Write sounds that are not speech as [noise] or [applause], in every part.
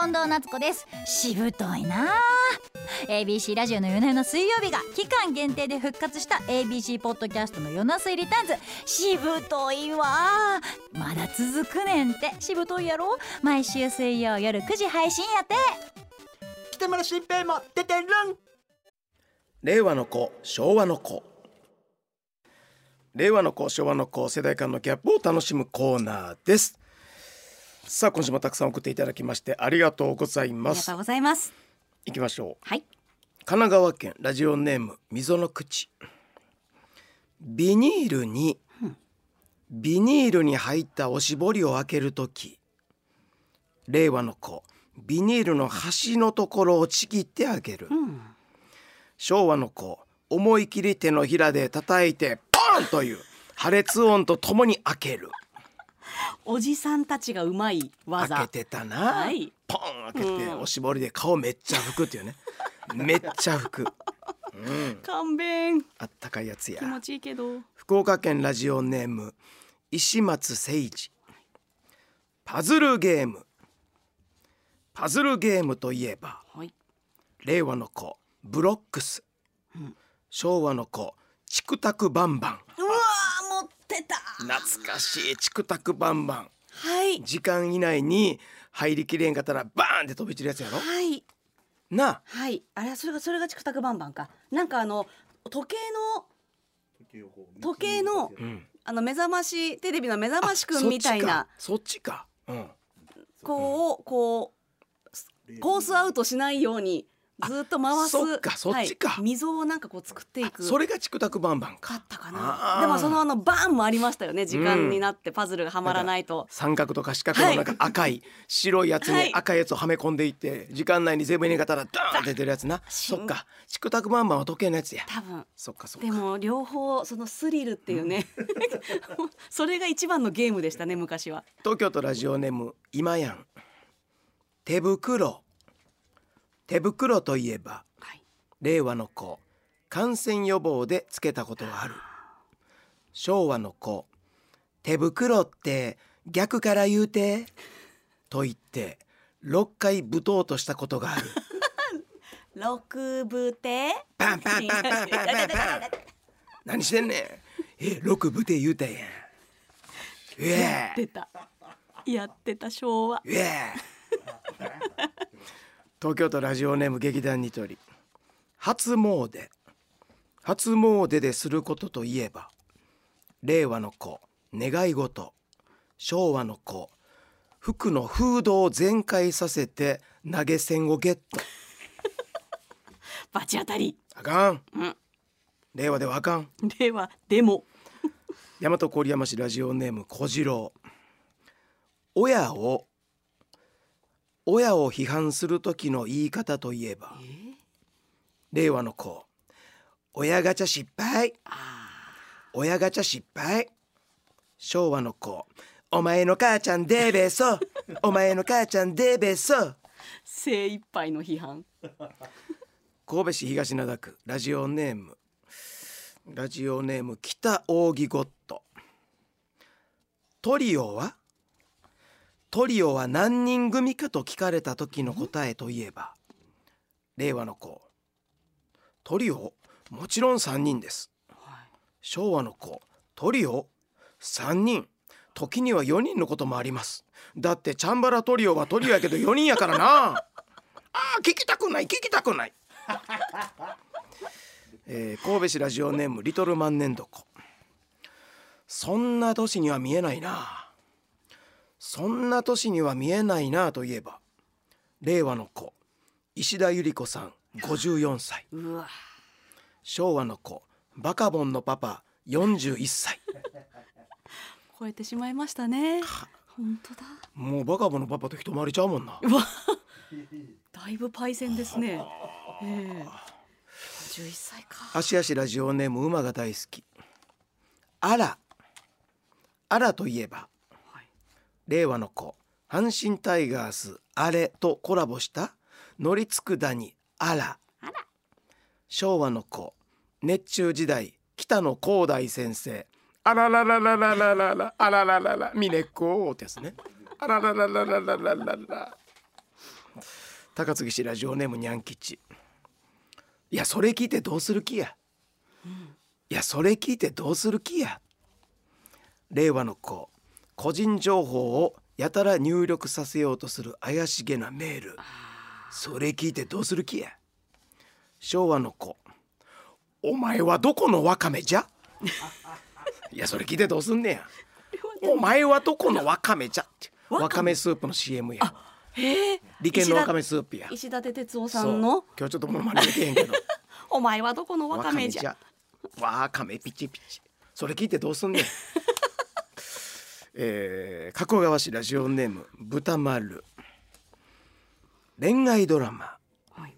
近藤夏子です。しぶといな ABC ラジオの夜な夜な水曜日が期間限定で復活した ABC ポッドキャストの夜な水リターンズ。しぶといわまだ続くねんって。しぶといやろ？毎週水曜夜9時配信やって。北村新平も出てるん。令和の子昭和の子。令和の子昭和の子世代間のギャップを楽しむコーナーですさあ今週もたくさん送っていただきましてありがとうございあます。りがとうございます。行きましょう。はい。神奈川県ラジオネーム溝の口。ビニールにビニールに入ったおしぼりを開けるとき令和の子。ビニールの端のところをちぎってあげる、うん。昭和の子。思い切り手のひらで叩いてポンという。破裂音とともに開けるおじさんたちがうまい開技けてたな、はい。ポン開けて、うん。おしぼりで顔めっちゃ拭くっていうね。[laughs] めっちゃ拭く、うん、勘弁。あったかいやつや。気持ちいいけど。福岡県ラジオネーム石松誠二。パズルゲーム。パズルゲームといえばはい。令和の子ブロックス、ん。昭和の子チクタクバンバン。うわー持ってた懐かしいチクタクバンバン。はい。時間以内に入りきれんかったらバーンって飛び散るやつやろ？はい。なあ。はい。あれそれがそれがチクタクバンバンか。なんかあの時計の時計のうん。あの目覚ましテレビの目覚ましくんみたいなそっちか。そっちか。うん。こうこうコースアウトしないようにずっと回すそっかそっちか。はい。溝をなんかこう作っていく。それがチクタクバンバンだかったかな。でもそのあのバーンもありましたよね。時間になってパズルがはまらないと、三角とか四角のなんか赤い白いやつはい。に赤いやつをはめ込んでいって時間内に全部入れ方らダーンって出てるやつな。そっか。チクタクバンバンは時計のやつや。多分。そっかそっか。でも両方そのスリルっていうね。[laughs] それが一番のゲームでしたね昔は。東京都ラジオネーム今やん。手袋手袋といえばはい。令和の子感染予防でつけたことがある。昭和の子手袋って逆から言うてと言って6回ぶとうとしたことがある。[laughs] 六部手パンパンパンパンパンパンパン。何してんねん。え六部で言うたやん。うえ。出た。やってた昭和。うえ東京都ラジオネーム劇団ニトリ。初詣。初詣ですることといえば令和の子願い事昭和の子服のフードを全開させて投げ銭をゲット。[laughs] バチ当たり。あかん、うん。令和ではあかん。ではでも。[laughs] 大和郡山市ラジオネーム小次郎。親を親を批判する時の言い方といえば令和の子親ガチャ失敗親ガチャ失敗昭和の子お前の母ちゃんデーベソお前の母ちゃんデーベソ精一杯の批判。神戸市東灘区ラジオネームラジオネーム北扇ゴッド。トリオはトリオは何人組かと聞かれた時の答えといえば令和の子。トリオもちろん3人です。昭和の子。トリオ3人。時には4人のこともあります。だってチャンバラトリオはトリオやけど4人やからな。[laughs] あー聞きたくない聞きたくない。[laughs] えー神戸市ラジオネームリトル万年床。そんな年には見えないなそんな年には見えないなといえば令和の子石田ゆり子さん54歳。昭和の子バカボンのパパ41歳。超えてしまいましたね。本当だ。もうバカボンのパパと一回りちゃうもんな。だいぶパイセンですね。ええ。11歳か。芦屋市ラジオネーム馬が大好き。あら。あらといえば、はい令和の子阪神タイガースあれとコラボした乗りつくだにあら。昭和の子熱中時代北野広大先生。あららららららららあらららら峰子ってやつね。あららららららららら。高槻市ラジオネームにゃん吉いやそれ聞いてどうする気や、いやそれ聞いてどうする気や。令和の子個人情報をやたら入力させようとする怪しげなメール。それ聞いてどうする気や？昭和の子。お前はどこのワカメじゃ？[laughs] いやそれ聞いてどうすんねや？お前はどこのワカメじゃ？ってワカメスープの CM や。へえ。利権のワカメスープや。石立哲夫さんの。今日ちょっとものまねできへんけど。[laughs] お前はどこのわかめじゃ？わかめピチピチ。それ聞いてどうすんねんえー、加古川市ラジオネーム豚丸。恋愛ドラマ。はい。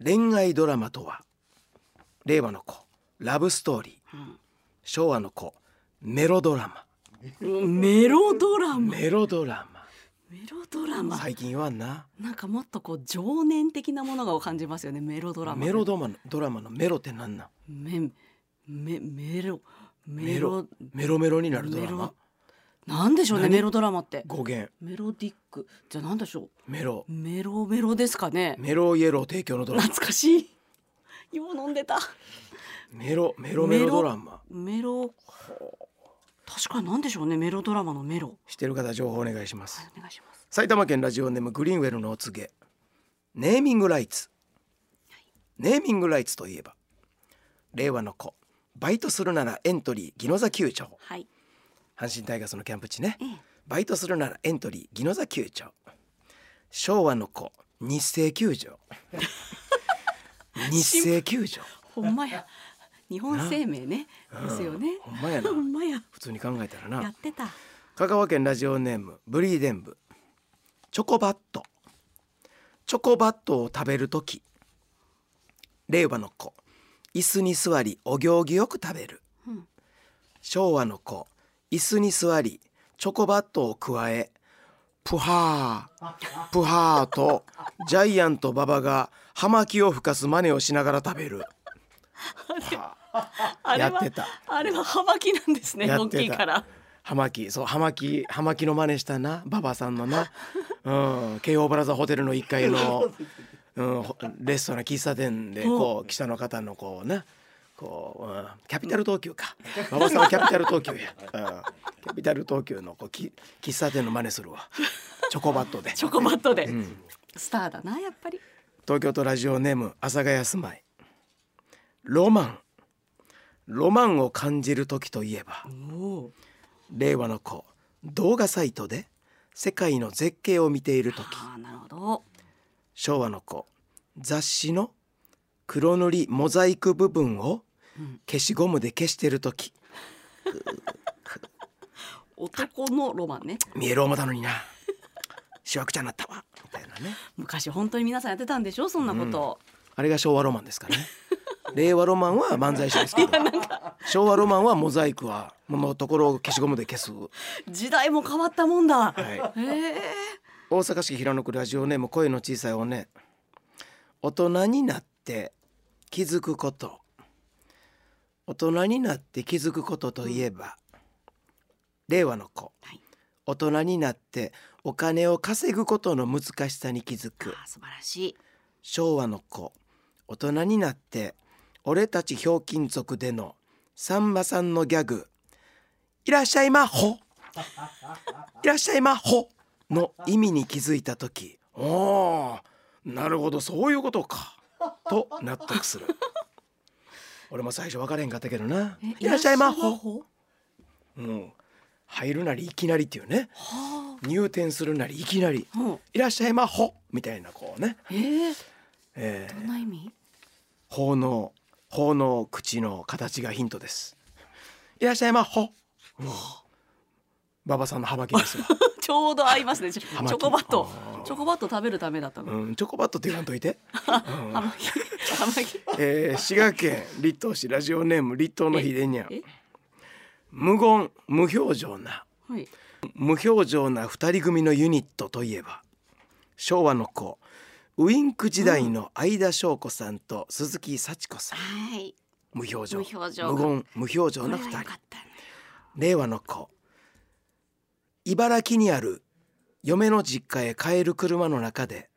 恋愛ドラマとは令和の子ラブストーリー、昭和の子メロドラマ。メロドラマ？メロドラマ。メロドラマ？最近言わんな。なんかもっとこう情念的なものが感じますよねメロドラマ。メロドラマのドラマのメロってなんなん？メメメロメメロロメロメロになるドラマ？なんでしょうね何？メロドラマって。語源。メロディック。じゃあなんでしょメロ。うメロメロですかね。メロイエロー提供のドラマ。懐かしい。[laughs] 今飲んでた。メロメロメロドラマ。メロ確かになんでしょうねメロドラマのメロ。してる方情報お願いします。お願いします。埼玉県ラジオネームグリーンウェルのお告げ。ネーミングライツ。ネーミングライツといえば令和の子。バイトするならエントリー宜野座球場はい阪神タイガースのキャンプ地ね。ええバイトするならエントリー宜野座球場。昭和の子日清球場。[laughs] 日清球場。ほんまや。日本生命ね。ですよね。ほんまやな。ほんまや。普通に考えたらな。やってた。香川県ラジオネームブリーデンブチョコバット。チョコバットを食べるとき令和の子。椅子に座りお行儀よく食べる、うん。昭和の子椅子に座りチョコバットを加えプハープハーとジャイアント馬場が葉巻を吹かす真似をしながら食べる。はああれはやってた。あれは葉巻なんですね大きいから。葉巻そう葉巻葉巻の真似したな馬場さんのな、うん、京王プラザホテルの1階の、うん、ほレストラン喫茶店でこう記者の方のこうなこう、うん、キャピタル東急か。馬場さんはキャピタル東急や、うん、キャピタル東急のこうき喫茶店の真似するわ。チョコバットで。チョコバットで、ん。スターだなやっぱり。東京都ラジオネーム阿佐ヶ谷住まい。ロマン。ロマンを感じる時といえば令和の子動画サイトで世界の絶景を見ている時。ああなるほど。昭和の子雑誌の黒塗りモザイク部分を消しゴムで消している時。男のロマンね。見える思ったのにな。しわくちゃになったわ。みたいなね。昔本当に皆さんやってたんでしょ？そんなこと、あれが昭和ロマンですからね。令和ロマンは漫才師ですけど。昭和ロマンはモザイクはのところを消しゴムで消す、は時代も変わったもんだ、い、へえ。大阪市平野区ラジオネーム声の小さいおね。大人になって気づくこと大人になって気づくことといえば、令和の子、はい。大人になってお金を稼ぐことの難しさに気づく。素晴らしい。昭和の子。大人になって俺たちひょうきん族でのさんまさんのギャグ「いらっしゃいまほ」[laughs]「いらっしゃいまほ」の意味に気づいた時。おーなるほどそういうことか。と納得する俺も最初分からへんかったけどな「いらっしゃいまほ」ほうん、入るなりいきなりっていうね。入店するなりいきなり。うん「いらっしゃいまほ」みたいなこうね、えー、えー。どんな意味？頬の頬の口の形がヒントです。いらっしゃいまほ、うん、馬場さんの葉巻ですわ、ちょうど合いますね。[laughs] チョコバット。チョコバット食べるためだったの、うん、チョコバットって言わんといて、[laughs] えー、滋賀県立東市ラジオネーム立東の秀にゃん。え無言無表情な。はい。無表情な二人組のユニットといえば昭和の子ウインク時代の相田翔子さんと鈴木幸子さん、はい。無表情。無表情無言無表情な二人。令和の子茨城にある嫁の実家へ帰る車の中で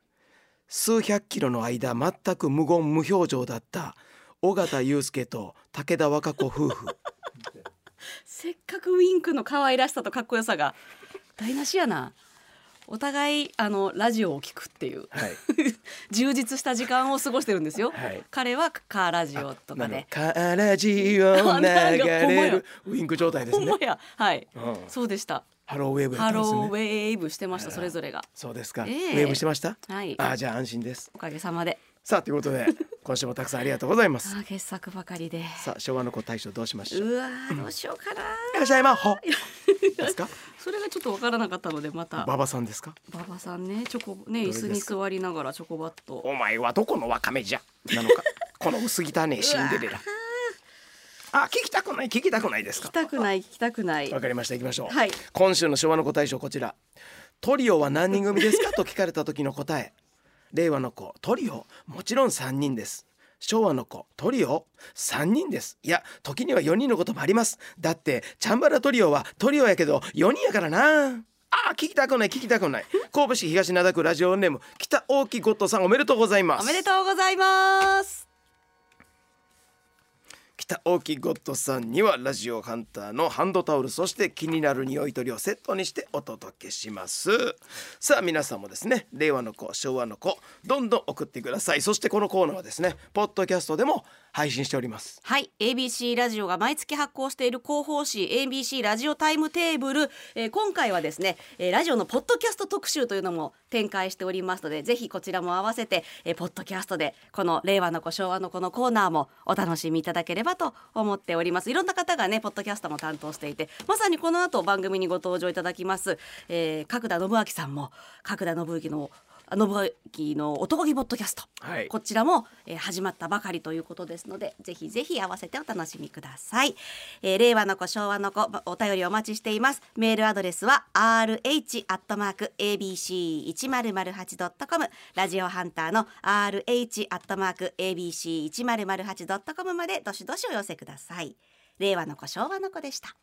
数百キロの間全く無言無表情だった尾形祐介と武田和歌子夫婦。[laughs] せっかくウィンクの可愛らしさとかっこよさが台無しやな。お互いあのラジオを聞くっていう。はい。[laughs] 充実した時間を過ごしてるんですよ、はい。彼はカーラジオとかで。カーラジオ流れる [laughs] ウィンク状態ですね。ほんまや。はい、うん。そうでしたハローウェーブやっハローウェーブしてましたそれぞれが。そうですか、ええ。ウェーブしてました？はい。あじゃあ安心です。おかげさまで。さあということで [laughs] 今週もたくさんありがとうございます。傑作ばかりで。さあ昭和の子大賞どうしましょううわーどうしようかな。いらっしゃいまほ [laughs] ですか？それがちょっとわからなかったのでまた。馬場さんですか？馬場さんねチョコね椅子に座りながらチョコバット。お前はどこのワカメじゃ？なのか？この薄汚ねシンデレラあ聞きたくない聞きたくないですか？聞きたくない聞きたくない。わかりました。行きましょう、はい。今週の昭和の子大賞こちら。トリオは何人組ですか？[laughs] と聞かれた時の答え。令和の子。トリオもちろん3人です。昭和の子。トリオ3人です。いや時には4人のこともあります。だってチャンバラトリオはトリオやけど4人やからな。あ聞きたくない聞きたくない。神戸市東灘区ラジオネーム北大木ゴッドさんおめでとうございます。おめでとうございます北大木ゴッドさんにはラジオハンターのハンドタオルそして気になる匂い取りをセットにしてお届けします。さあ皆さんもですね令和の子昭和の子どんどん送ってください。そしてこのコーナーはですねポッドキャストでも配信しております。はい。ABC ラジオが毎月発行している広報誌 ABC ラジオタイムテーブル、えー今回はですね、えーラジオのポッドキャスト特集というのも展開しておりますのでぜひこちらも合わせて、えーポッドキャストでこの令和の子昭和の子のコーナーもお楽しみいただければと思っております。いろんな方がねポッドキャストも担当していてまさにこの後番組にご登場いただきます、えー角田信明さんも角田信之の信明の男気ポッドキャスト。はい。こちらも、えー始まったばかりということですのでぜひぜひ合わせてお楽しみください、えー令和の子昭和の子お便りお待ちしています。メールアドレスは rh アットマーク abc 一0 0 8ドットコムラジオハンターの rh アットマーク abc 一0 0 8ドットコムまでどしどしお寄せください。令和の子昭和の子でした